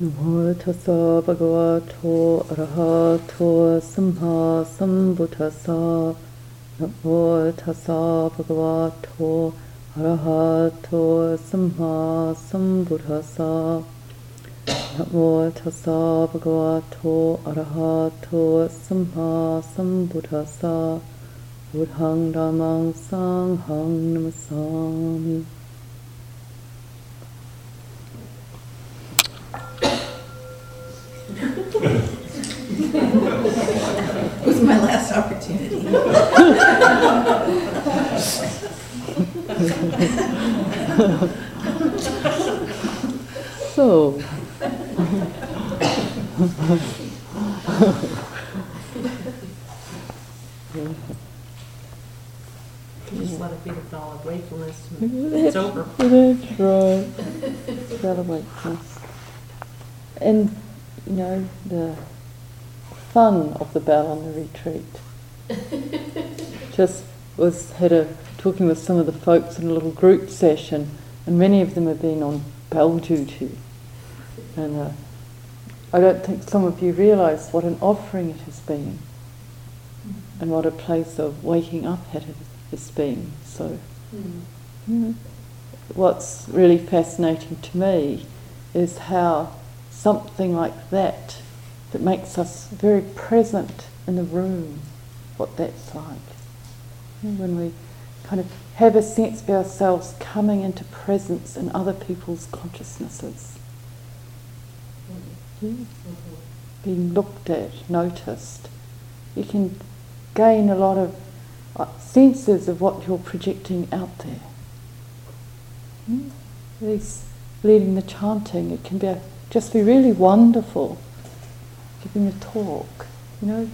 Namo tassa bhagavato arahato samma sambuddhassa Namo tassa bhagavato arahato samma sambuddhassa Namo tassa bhagavato arahato samma sambuddhassa Buddhang dhammang sanghang namasami So, Just let it be the bell of wakefulness. and It's over. that's right. Bell of. And, you know, the fun of the bell on the retreat. Just was had a talking with some of the folks in a little group session, and many of them have been on bell duty. And uh, I don't think some of you realise what an offering it has been, and what a place of waking up it has been. So, know, what's really fascinating to me is how something like that, that makes us very present in the room, what that's like. When we kind of have a sense of ourselves coming into presence in other people's consciousnesses. Being looked at, noticed. You can gain a lot of uh, senses of what you're projecting out there. Mm. Leading the chanting, it can be a, just be really wonderful. Giving a talk, you know,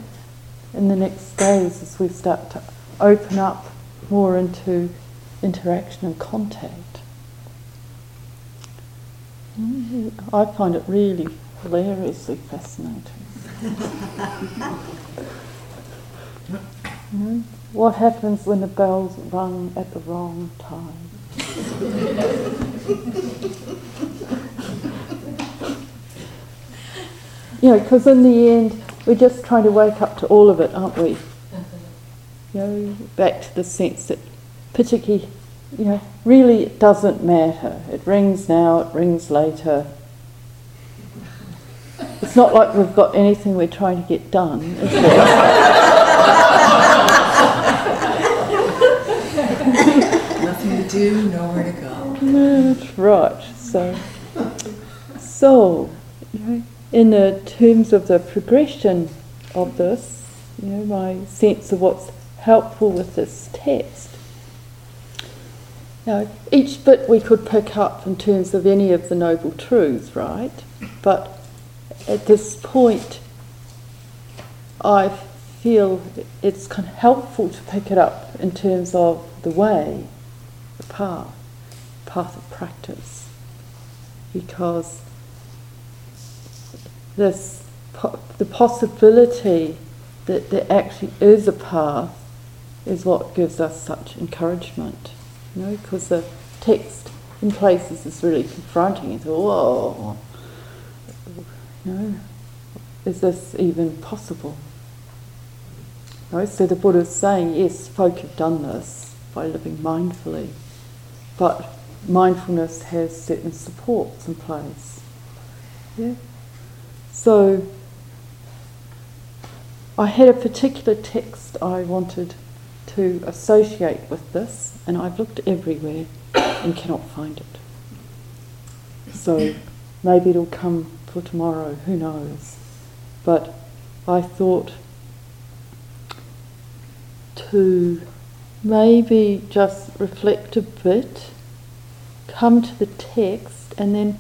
in the next days as we start to open up more into interaction and contact. I find it really hilariously fascinating. You know, what happens when the bell's rung at the wrong time? you know, because in the end, we're just trying to wake up to all of it, aren't we? You know, back to the sense that particularly, you know, really it doesn't matter. It rings now, it rings later. It's not like we've got anything we're trying to get done, is Nothing to do, nowhere to go. That's right. So, so you know, in the terms of the progression of this, you know, my sense of what's helpful with this text. Now, each bit we could pick up in terms of any of the noble truths, right? But at this point, I feel it's kind of helpful to pick it up in terms of the way, the path, path of practice, because this the possibility that there actually is a path is what gives us such encouragement, you know, because the text in places is really confronting. It's whoa, you know, is this even possible? Right? So the Buddha is saying, yes, folk have done this by living mindfully, but mindfulness has certain supports in place. Yeah. So I had a particular text I wanted to associate with this, and I've looked everywhere and cannot find it. So maybe it'll come for tomorrow, who knows. But I thought to maybe just reflect a bit, come to the text, and then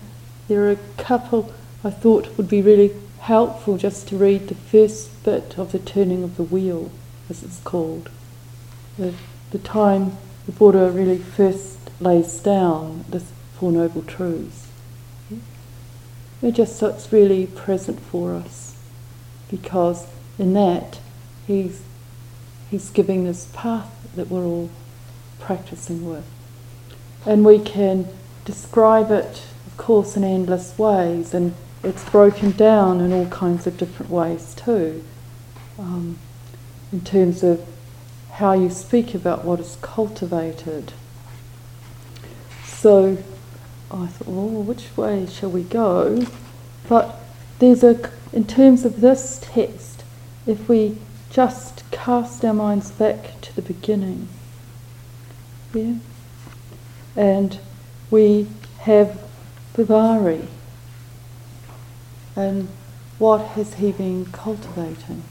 there are a couple I thought would be really helpful just to read the first bit of the turning of the wheel, as it's called. The, the time the Buddha really first lays down the Four Noble Truths. Yeah? Just so it's really present for us, because in that he's he's giving this path that we're all practicing with, and we can describe it, of course, in endless ways and it's broken down in all kinds of different ways too, um, in terms of how you speak about what is cultivated. So I thought, well, which way shall we go? But there's a, in terms of this text, if we just cast our minds back to the beginning, yeah, and we have Bavari, and what has he been cultivating?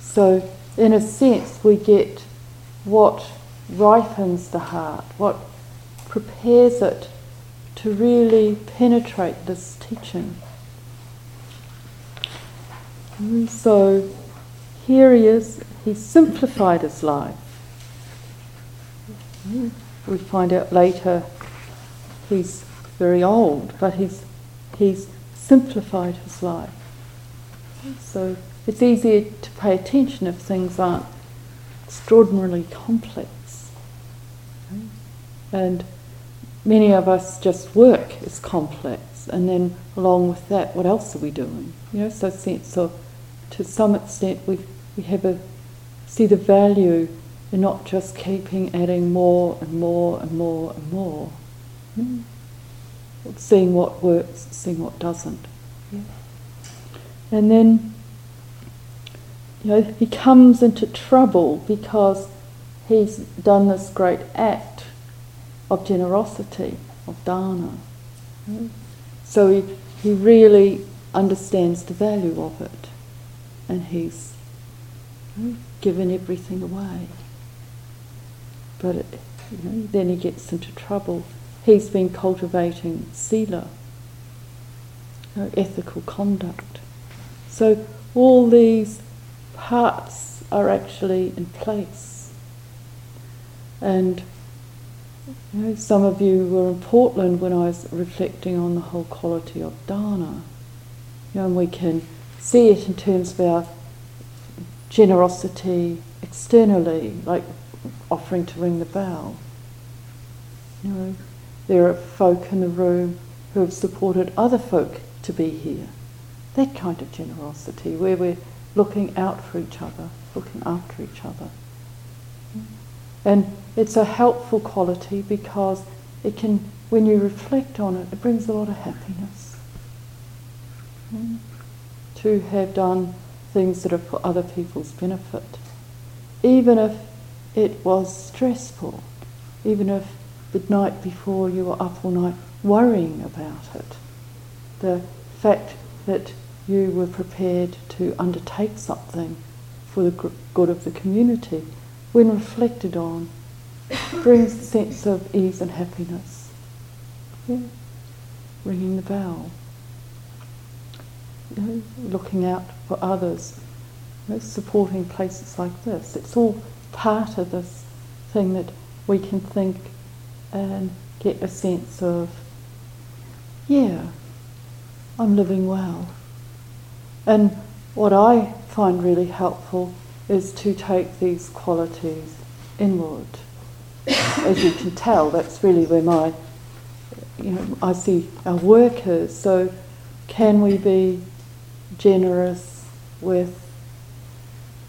So, in a sense, we get what ripens the heart, what prepares it to really penetrate this teaching. So here he is, he simplified his life. We find out later he's very old, but he's, he's simplified his life. So it's easier to pay attention if things aren't extraordinarily complex. And many of us just work is complex, and then along with that, what else are we doing? You know, so sense of, to some extent, we we have a see the value in not just keeping adding more and more and more and more. Mm. Seeing what works, seeing what doesn't. Yeah. And then, you know, he comes into trouble because he's done this great act of generosity, of dana. So he, he really understands the value of it and he's given everything away. But it, you know, then he gets into trouble. He's been cultivating sila, you know, ethical conduct. So all these parts are actually in place. And you know, some of you were in Portland when I was reflecting on the whole quality of dana. You know, and we can see it in terms of our generosity externally, like offering to ring the bell. You know, there are folk in the room who have supported other folk to be here. That kind of generosity, where we're looking out for each other, looking after each other. And it's a helpful quality because it can, when you reflect on it, it brings a lot of happiness. To have done things that are for other people's benefit. Even if it was stressful, even if the night before you were up all night worrying about it, the fact that you were prepared to undertake something for the good of the community, when reflected on, brings a sense of ease and happiness. Yeah. Ringing the bell you know, looking out for others, you know, supporting places like this. It's all part of this thing that we can think and get a sense of, yeah, I'm living well. And what I find really helpful is to take these qualities inward. As you can tell, that's really where my, you know, I see our work is. So, can we be generous with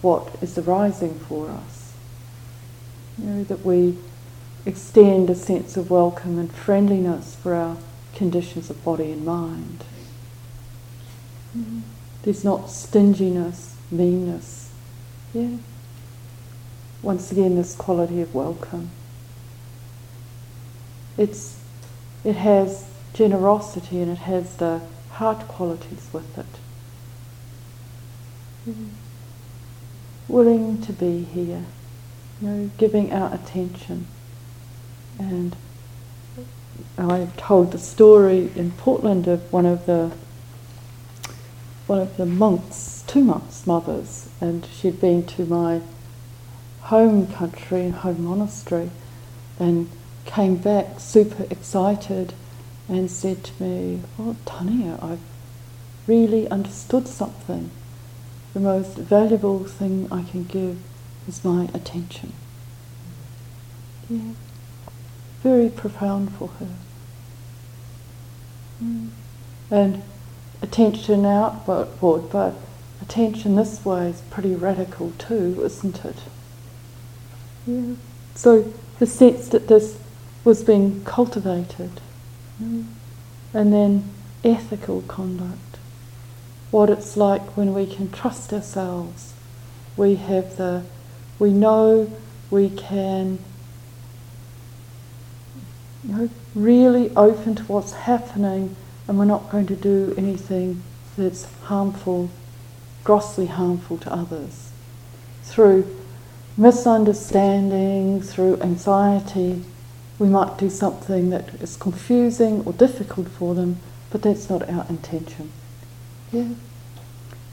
what is arising for us. You know, that we extend a sense of welcome and friendliness for our conditions of body and mind. Mm-hmm. There's not stinginess, meanness. Yeah. Once again, this quality of welcome. It's, it has generosity and it has the heart qualities with it. Mm-hmm. Willing to be here, you know, giving our attention. And I've told the story in Portland of one of the one of the monks, two monks' mothers, and she'd been to my home country and home monastery and came back super excited and said to me, Oh, Thaniya, I've really understood something the most valuable thing I can give is my attention. Yeah. Very profound for her. Mm. And attention outward, but attention this way is pretty radical too, isn't it? Yeah. So the sense that this was being cultivated, mm. and then ethical conduct, what it's like when we can trust ourselves. We have the, we know we can you know, really open to what's happening and we're not going to do anything that's harmful, grossly harmful to others. Through misunderstanding, through anxiety, we might do something that is confusing or difficult for them, but that's not our intention. Yeah?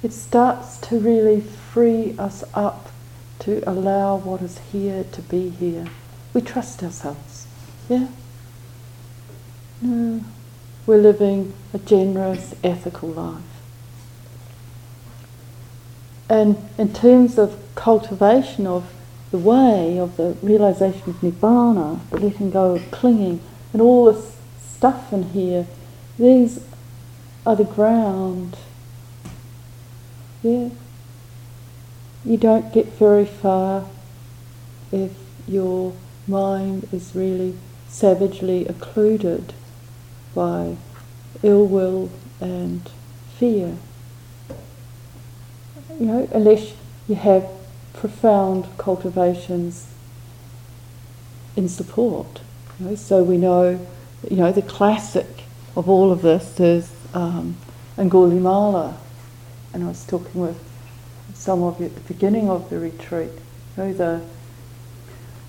It starts to really free us up to allow what is here to be here. We trust ourselves. Yeah? No, we're living a generous, ethical life. And in terms of cultivation of the way, of the realization of nibbana, the letting go of clinging, and all this stuff in here, these are the ground. Yeah. You don't get very far if your mind is really savagely occluded by ill will and fear. You know, unless you have profound cultivations in support. You know, so we know, you know, the classic of all of this is um, Angulimala, and I was talking with some of you at the beginning of the retreat. You know, the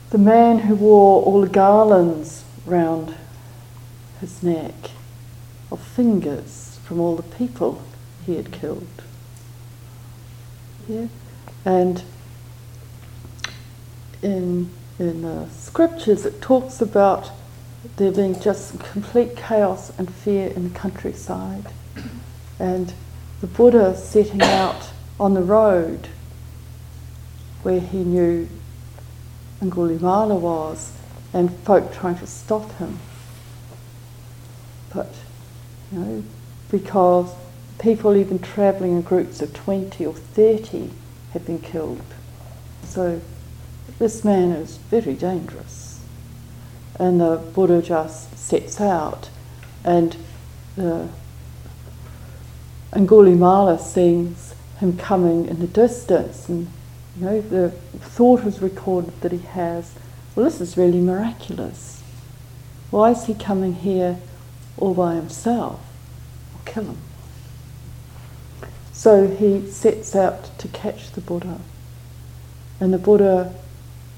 the man who wore all the garlands round his neck of fingers from all the people he had killed. Yeah? And in, in the scriptures it talks about there being just complete chaos and fear in the countryside. And the Buddha setting out on the road where he knew Angulimala was and folk trying to stop him but you know, because people even travelling in groups of 20 or 30 have been killed. So this man is very dangerous. And the Buddha just sets out, and the Angulimala sees him coming in the distance, and you know the thought is recorded that he has. Well, this is really miraculous. Why is he coming here all by himself, will kill him. So he sets out to catch the Buddha. And the Buddha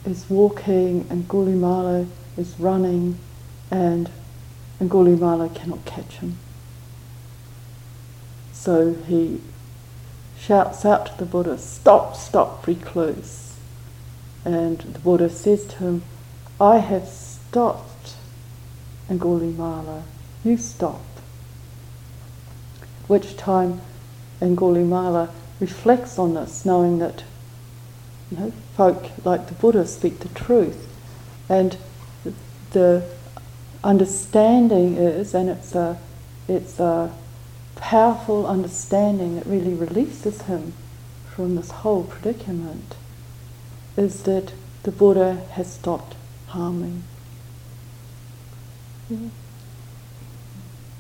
is walking, and Gulimala is running, and Angulimala cannot catch him. So he shouts out to the Buddha, Stop, stop, recluse. And the Buddha says to him, I have stopped Angulimala you stop. Which time Angulimala reflects on this, knowing that you know, folk like the Buddha speak the truth. And the understanding is, and it's a, it's a powerful understanding that really releases him from this whole predicament, is that the Buddha has stopped harming.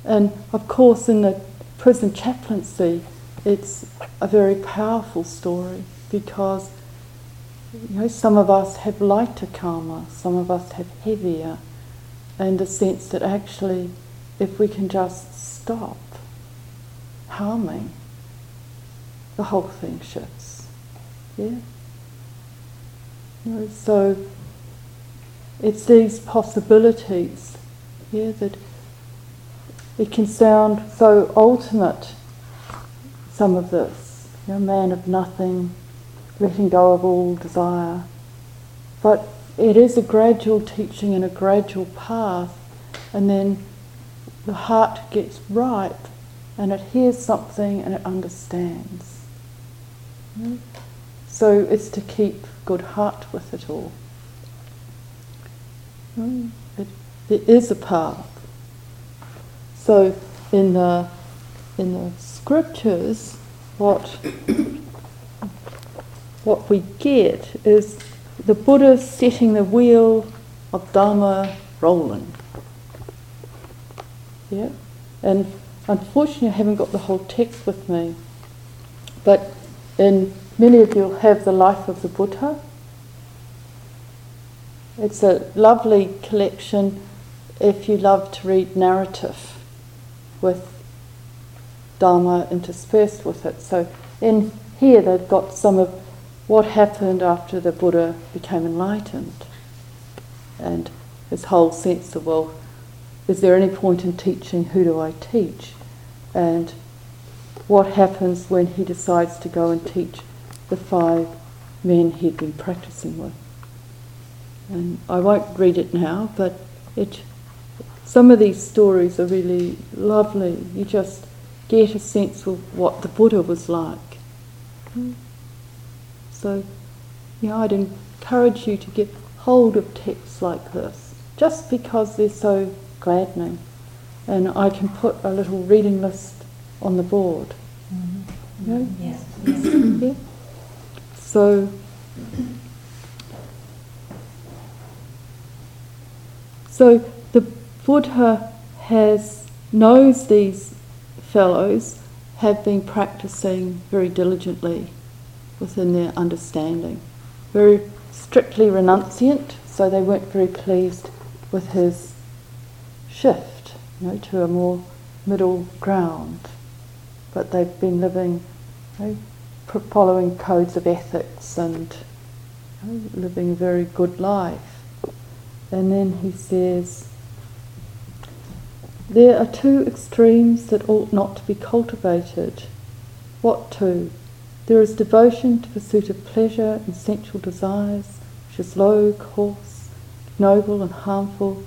And of course, in the prison chaplaincy, it's a very powerful story because you know, some of us have lighter karma, some of us have heavier, and a sense that actually, if we can just stop harming, the whole thing shifts. Yeah? You know, so it's these possibilities, yeah, that it can sound so ultimate, some of this, you know, man of nothing, letting go of all desire. But it is a gradual teaching and a gradual path, and then the heart gets ripe and it hears something and it understands. Hmm? So it's to keep good heart with it all. Hmm? It, there is a path. So in the in the scriptures, what what we get is the Buddha setting the wheel of Dharma rolling. Yeah? And unfortunately, I haven't got the whole text with me. But in many of you have the life of the Buddha. It's a lovely collection if you love to read narrative with Dharma interspersed with it. So in here they've got some of what happened after the Buddha became enlightened and his whole sense of, well, is there any point in teaching? Who do I teach? And what happens when he decides to go and teach the five men he'd been practicing with. And I won't read it now, but it, some of these stories are really lovely. You just get a sense of what the Buddha was like. So, yeah, I'd encourage you to get hold of texts like this, just because they're so gladdening. And I can put a little reading list on the board. Mm-hmm. Yeah? Yes, yes. yeah. So, so Buddha has knows these fellows have been practicing very diligently within their understanding, very strictly renunciant, so they weren't very pleased with his shift, you know, to a more middle ground. But they've been living, you know, following codes of ethics and you know, living a very good life. And then he says, there are two extremes that ought not to be cultivated. What two? There is devotion to pursuit of pleasure and sensual desires, which is low, coarse, noble, and harmful,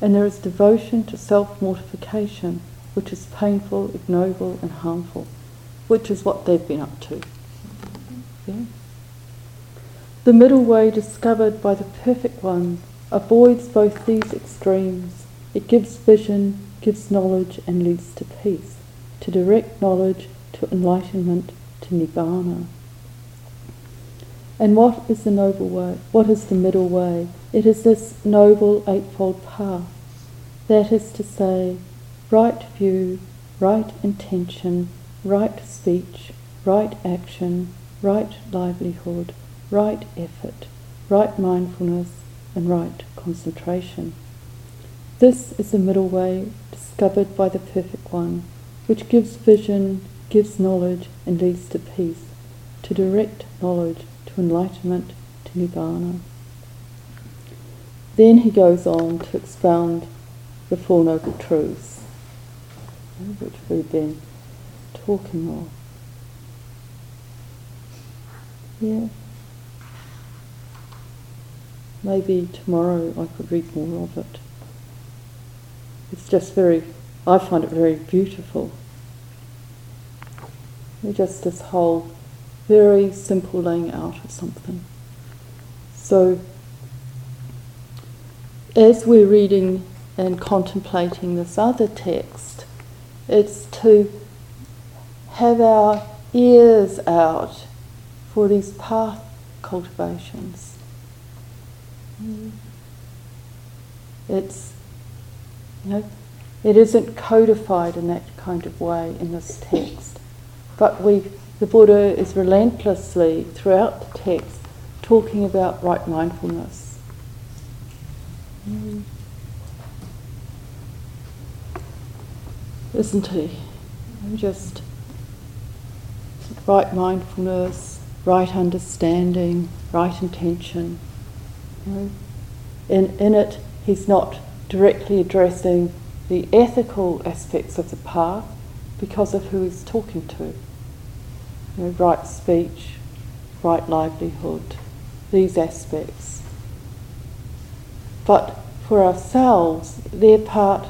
and there is devotion to self mortification, which is painful, ignoble, and harmful, which is what they've been up to. Yeah? The middle way discovered by the Perfect One avoids both these extremes. It gives vision, gives knowledge, and leads to peace, to direct knowledge, to enlightenment, to nibbana. And what is the noble way? What is the middle way? It is this noble eightfold path. That is to say, right view, right intention, right speech, right action, right livelihood, right effort, right mindfulness, and right concentration. This is the middle way discovered by the Perfect One, which gives vision, gives knowledge, and leads to peace, to direct knowledge, to enlightenment, to Nibbana. Then he goes on to expound the Four Noble Truths, which we've been talking of. Yeah. Maybe tomorrow I could read more of it. It's just very, I find it very beautiful. Just this whole very simple laying out of something. So, as we're reading and contemplating this other text, it's to have our ears out for these path cultivations. It's, you know, it isn't codified in that kind of way in this text, but we, the Buddha is relentlessly throughout the text talking about right mindfulness. Isn't he? Just right mindfulness, right understanding, right intention. In, in it, he's not directly addressing the ethical aspects of the path because of who he's talking to. You know, right speech, right livelihood, these aspects. But for ourselves, they're part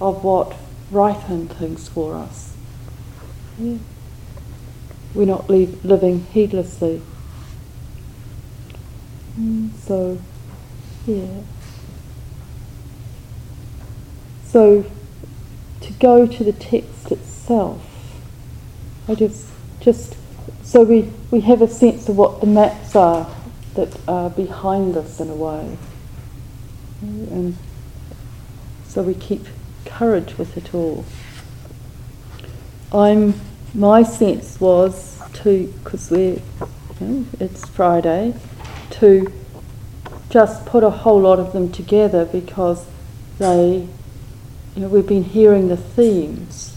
of what ripen things for us. Yeah. We're not leave, living heedlessly. Mm, so, yeah. So, to go to the text itself, I just, just so we, we have a sense of what the maps are that are behind us in a way. And so we keep courage with it all. I'm, my sense was to, because we're, you know, it's Friday, to just put a whole lot of them together because they, you know, we've been hearing the themes.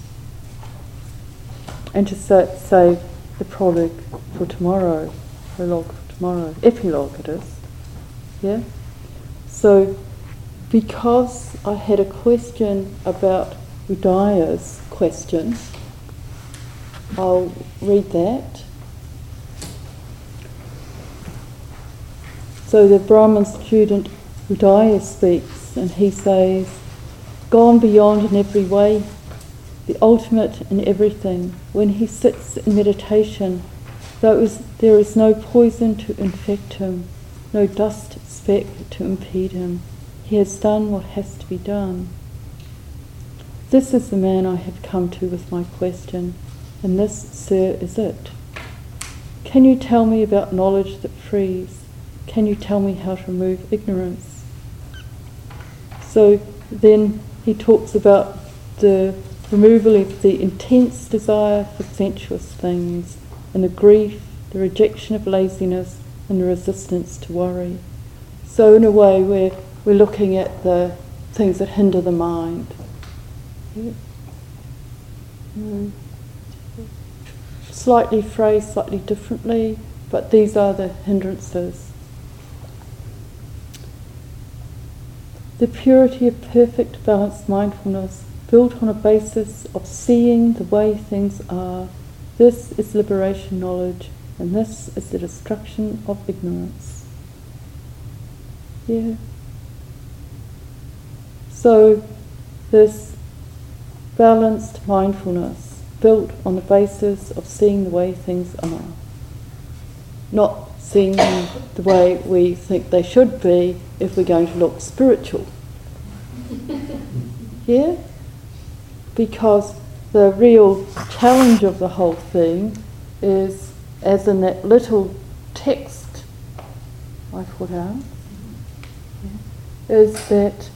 And to sa- save the prologue for tomorrow, prologue for tomorrow, epilogue it is. Yeah? So, because I had a question about Udaya's question, I'll read that. So the Brahmin student Udaya speaks and he says, Gone beyond in every way, the ultimate in everything, when he sits in meditation, is, there is no poison to infect him, no dust speck to impede him. He has done what has to be done. This is the man I have come to with my question, and this, sir, is it. Can you tell me about knowledge that frees? Can you tell me how to remove ignorance? So then he talks about the removal of the intense desire for sensuous things and the grief, the rejection of laziness, and the resistance to worry. So, in a way, we're, we're looking at the things that hinder the mind. Slightly phrased slightly differently, but these are the hindrances. The purity of perfect balanced mindfulness built on a basis of seeing the way things are. This is liberation knowledge, and this is the destruction of ignorance. Yeah. So, this balanced mindfulness built on the basis of seeing the way things are, not them the way we think they should be if we're going to look spiritual. Yeah? Because the real challenge of the whole thing is, as in that little text I put out, is that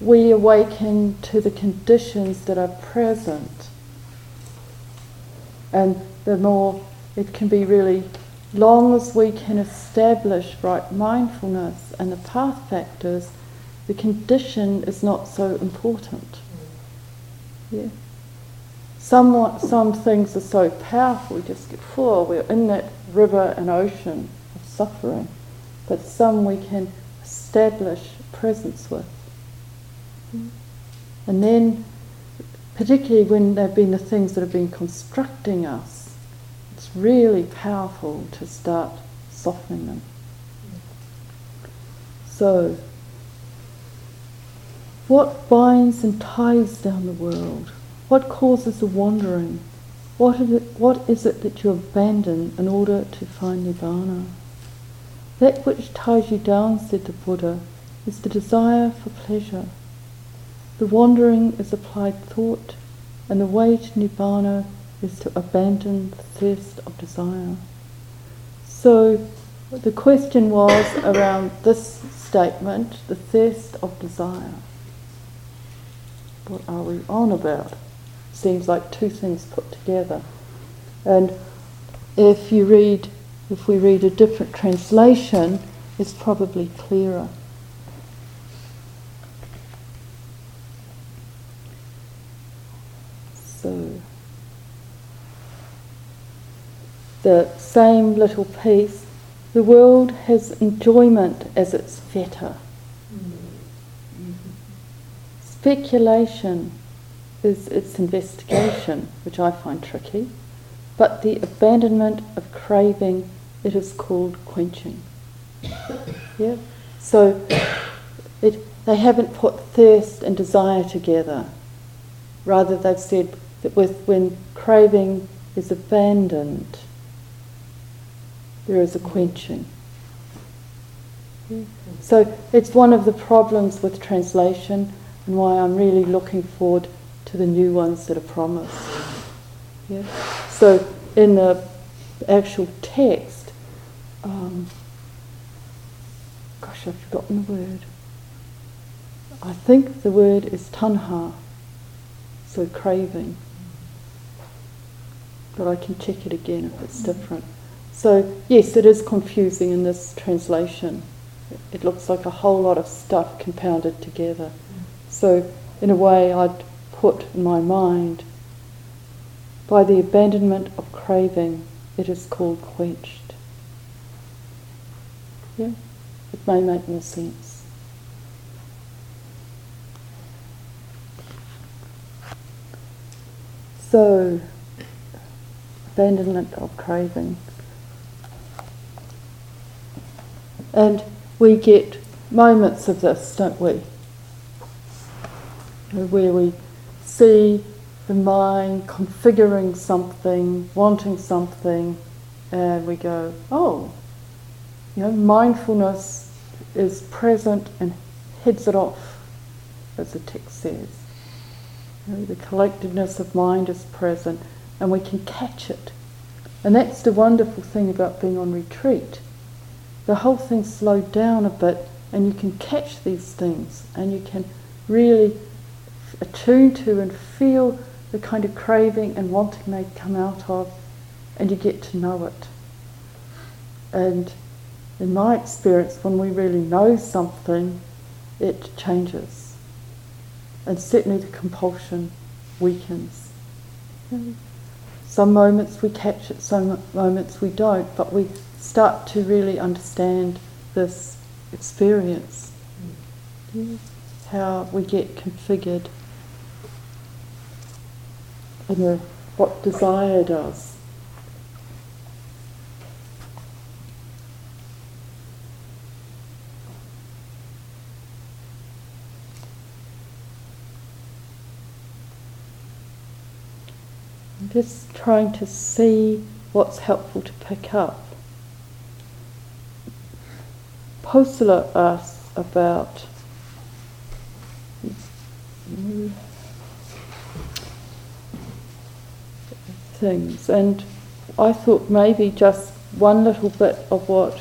we awaken to the conditions that are present. And the more it can be really, long as we can establish right mindfulness and the path factors, the condition is not so important. Yeah. Somewhat, some things are so powerful, we just get full, we're in that river and ocean of suffering. But some we can establish presence with. And then, particularly when there have been the things that have been constructing us, really powerful to start softening them. So, what binds and ties down the world? What causes the wandering? What is, it, what is it that you abandon in order to find Nibbana? That which ties you down, said the Buddha, is the desire for pleasure. The wandering is applied thought, and the way to Nibbana is to abandon thirst of desire. So the question was around this statement, the thirst of desire. What are we on about? Seems like two things put together. And if you read, if we read a different translation, it's probably clearer. So, the same little piece, the world has enjoyment as its fetter. Speculation is its investigation, which I find tricky, but the abandonment of craving, it is called quenching. Yeah? So it, they haven't put thirst and desire together. Rather, they've said that with, when craving is abandoned, there is a quenching. So it's one of the problems with translation and why I'm really looking forward to the new ones that are promised. Yeah. So in the actual text, um, gosh, I've forgotten the word. I think the word is tanha, so craving. But I can check it again if it's different. So, yes, it is confusing in this translation. It looks like a whole lot of stuff compounded together. So, in a way, I'd put in my mind by the abandonment of craving, it is called quenched. Yeah, it may make more sense. So, abandonment of craving. And we get moments of this, don't we? Where we see the mind configuring something, wanting something, and we go, oh, you know, mindfulness is present and heads it off, as the text says. You know, the collectedness of mind is present and we can catch it. And that's the wonderful thing about being on retreat. The whole thing's slowed down a bit and you can catch these things and you can really attune to and feel the kind of craving and wanting they come out of and you get to know it. And in my experience, when we really know something, it changes. And certainly the compulsion weakens. Some moments we catch it, some moments we don't, but we start to really understand this experience. How we get configured and what desire does. I'm just trying to see what's helpful to pick up. Posala asks about things, and I thought maybe just one little bit of what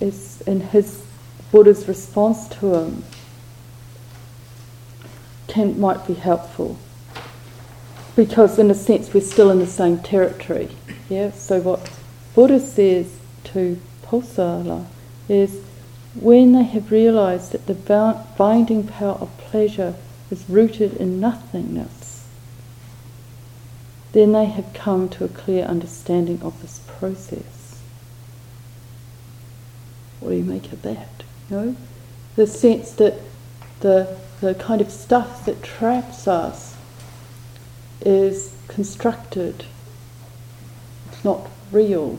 is in his Buddha's response to him can might be helpful because in a sense we're still in the same territory. Yeah. So what Buddha says to Posala is when they have realized that the binding power of pleasure is rooted in nothingness, then they have come to a clear understanding of this process. What do you make of that? You know? The sense that the, the kind of stuff that traps us is constructed, it's not real.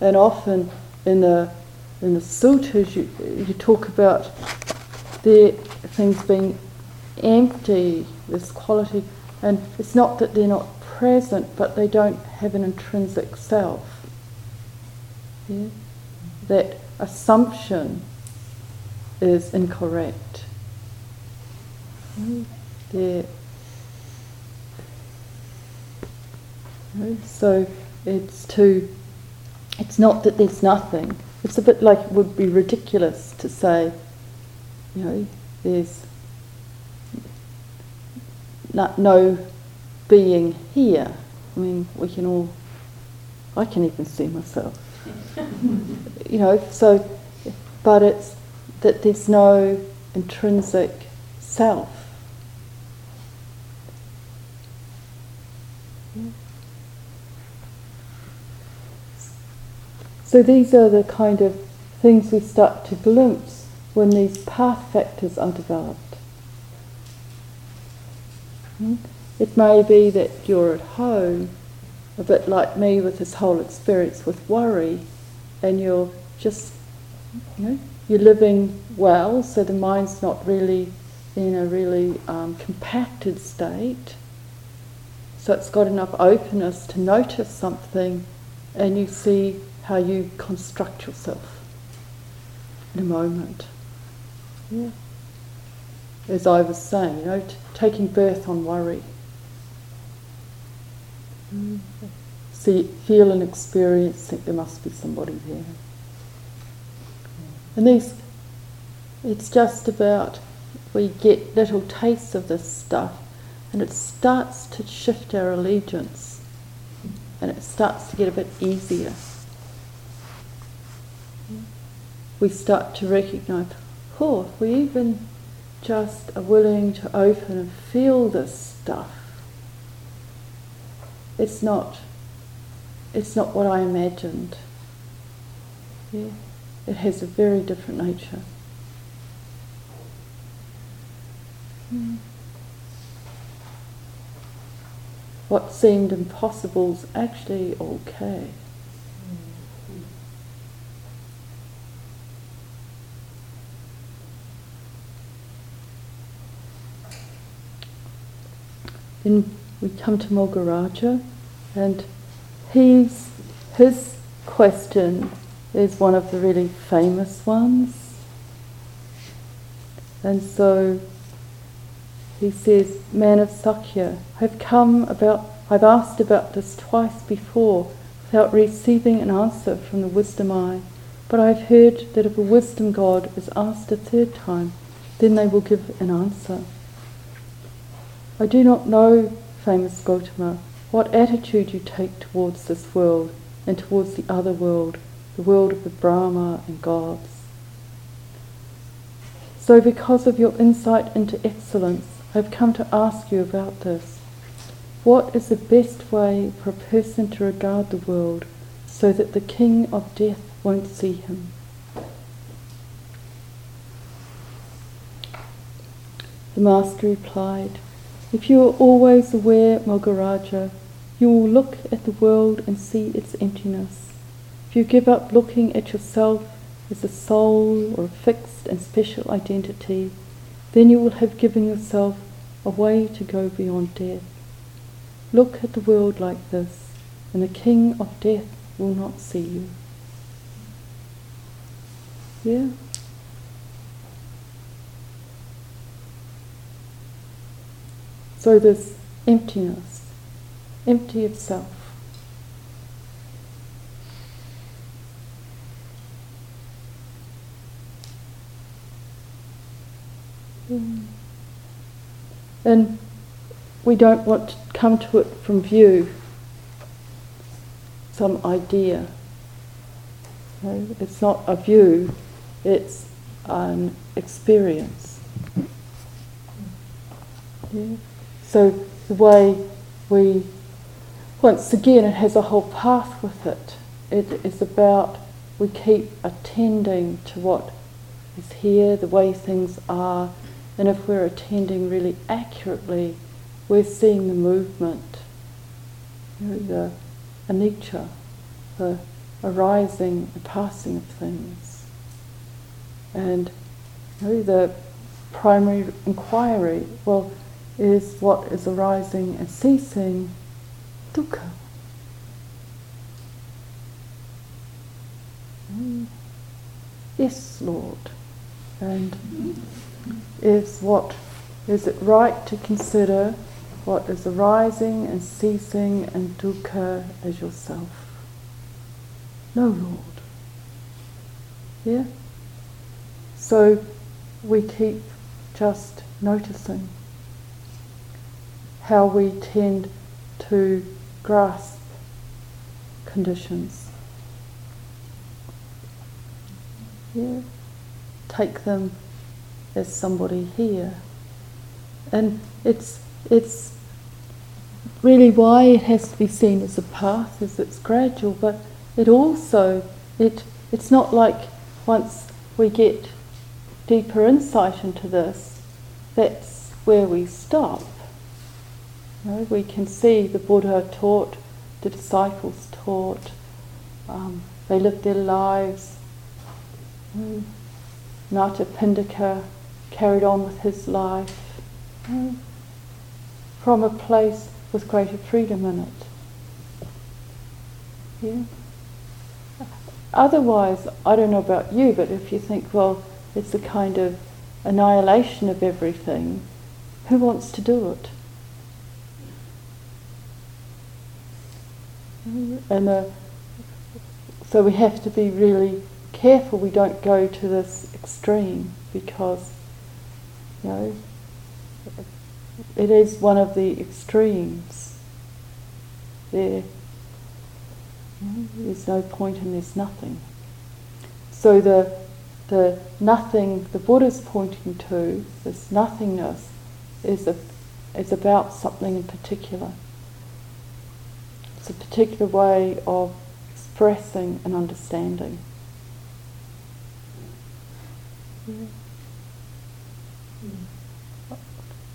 And often in the, in the sutras, you, you talk about the things being empty, this quality, and it's not that they're not present, but they don't have an intrinsic self. Yeah? That assumption is incorrect. They're So it's to, it's not that there's nothing. It's a bit like it would be ridiculous to say, you know, there's not, no being here. I mean, we can all, I can even see myself. you know, so, but it's that there's no intrinsic self. So these are the kind of things we start to glimpse when these path factors are developed. Hmm? It may be that you're at home, a bit like me with this whole experience with worry, and you're just, you know, you're living well, so the mind's not really in a really um, compacted state. So it's got enough openness to notice something, and you see how you construct yourself in a moment. Yeah. As I was saying, you know, t- taking birth on worry. Mm. See, feel and experience, think there must be somebody there. And these, it's just about we get little tastes of this stuff and it starts to shift our allegiance and it starts to get a bit easier. We start to recognize, oh, we even just are willing to open and feel this stuff, it's not it's not what I imagined. Yeah? It has a very different nature. Mm. What seemed impossible is actually okay. Then we come to Mogaraja, and he's, his question is one of the really famous ones. And so he says, Man of Sakya, I've come about, I've asked about this twice before without receiving an answer from the wisdom eye. But I've heard that if a wisdom god is asked a third time, then they will give an answer. I do not know, famous Gautama, what attitude you take towards this world and towards the other world, the world of the Brahma and gods. So, because of your insight into excellence, I've come to ask you about this. What is the best way for a person to regard the world so that the king of death won't see him? The master replied, If you are always aware, Mogaraja, you will look at the world and see its emptiness. If you give up looking at yourself as a soul or a fixed and special identity, then you will have given yourself a way to go beyond death. Look at the world like this, and the king of death will not see you. Yeah? So this emptiness, empty of self. And we don't want to come to it from view, some idea. It's not a view, it's an experience. Yeah. So the way we, once again, it has a whole path with it. It is about we keep attending to what is here, the way things are, and if we're attending really accurately, we're seeing the movement, you know, the anicca, the arising and passing of things. And you know, the primary inquiry, well, is what is arising and ceasing dukkha. Mm. Yes, Lord. And is what is it right to consider what is arising and ceasing and dukkha as yourself? No, Lord. Yeah? So we keep just noticing how we tend to grasp conditions. Yeah? Take them as somebody here. And it's, it's really why it has to be seen as a path, is it's gradual, but it also, it, it's not like once we get deeper insight into this, that's where we stop. Know, we can see the Buddha taught, the disciples taught, um, they lived their lives. Mm. Anathapindika carried on with his life from a place with greater freedom in it. Yeah. Otherwise, I don't know about you, but if you think, well, it's a kind of annihilation of everything, who wants to do it? And uh, so we have to be really careful we don't go to this extreme because, you know, it is one of the extremes. There, there's no point and there's nothing. So the the nothing the Buddha's pointing to, this nothingness, is a is about something in particular. It's a particular way of expressing and understanding.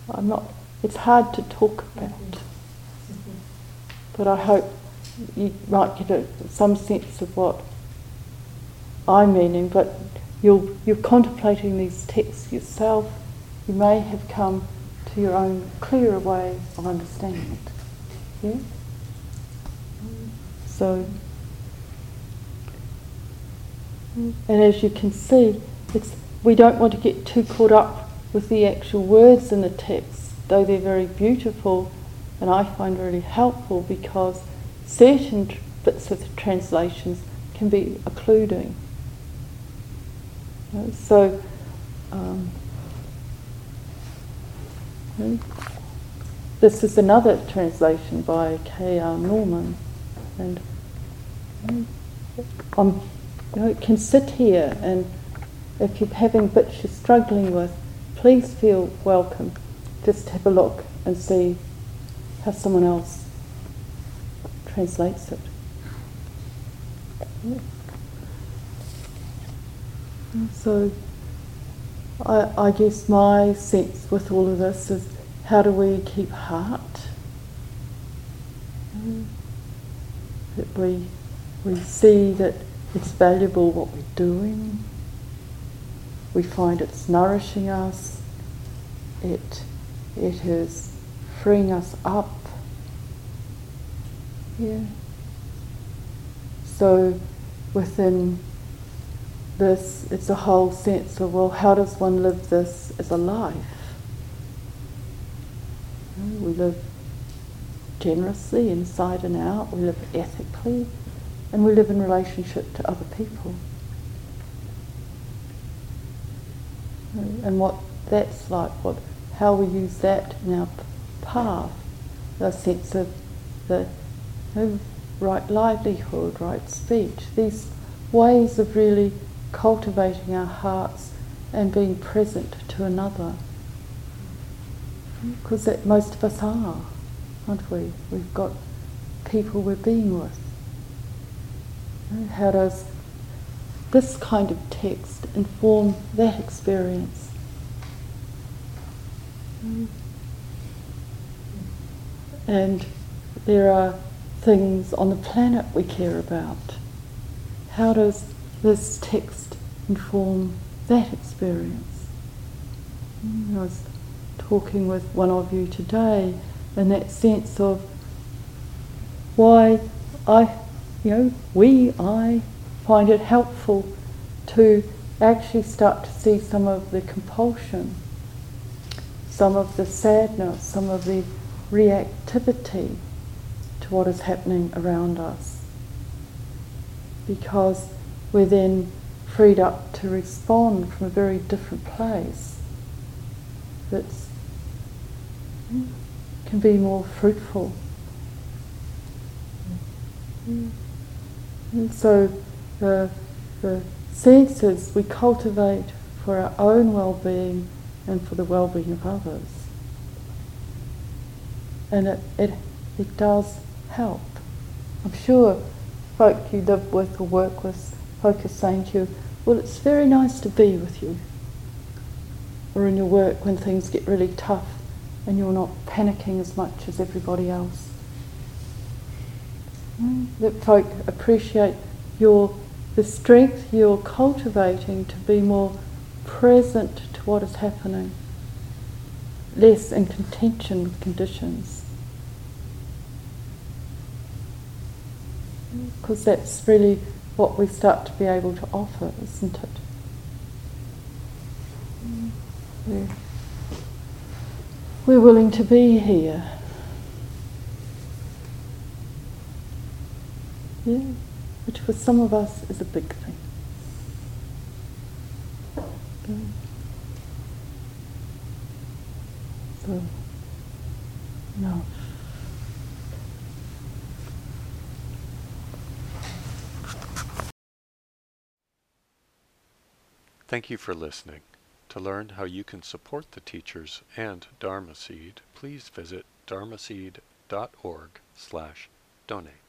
I'm not, it's hard to talk about, but I hope you might get a, some sense of what I'm meaning, but you're, you're contemplating these texts yourself, you may have come to your own clearer way of understanding it. Yeah? And as you can see, it's, we don't want to get too caught up with the actual words in the text, though they're very beautiful and I find really helpful because certain bits of the translations can be occluding. Know, so, um, this is another translation by K.R. Norman, and Um, you know, it can sit here, and if you're having bits you're struggling with, please feel welcome. Just have a look and see how someone else translates it. So, I, I guess my sense with all of this is how do we keep heart? That we, we see that it's valuable what we're doing, we find it's nourishing us, it, it is freeing us up. Yeah. So within this, it's a whole sense of, well, how does one live this as a life? We live generously inside and out, we live ethically, and we live in relationship to other people. And what that's like, what how we use that in our path, the sense of the right livelihood, right speech, these ways of really cultivating our hearts and being present to another. Because most of us are, aren't we? We've got people we're being with. How does this kind of text inform that experience? And there are things on the planet we care about. How does this text inform that experience? I was talking with one of you today, in that sense of why I, you know, we, I find it helpful to actually start to see some of the compulsion, some of the sadness, some of the reactivity to what is happening around us. Because we're then freed up to respond from a very different place that hmm, can be more fruitful. Mm. Mm. And so the, the senses we cultivate for our own well-being and for the well-being of others. And it, it, it does help. I'm sure folk you live with or work with focus saying to you, well, it's very nice to be with you. Or in your work when things get really tough and you're not panicking as much as everybody else. That folk appreciate your the strength you're cultivating to be more present to what is happening, less in contention with conditions. Because that's really what we start to be able to offer, isn't it? We're, we're willing to be here. Yeah, which for some of us is a big thing. So, no. Thank you for listening. To learn how you can support the teachers and Dharma Seed, please visit dharmaseed.org slash donate.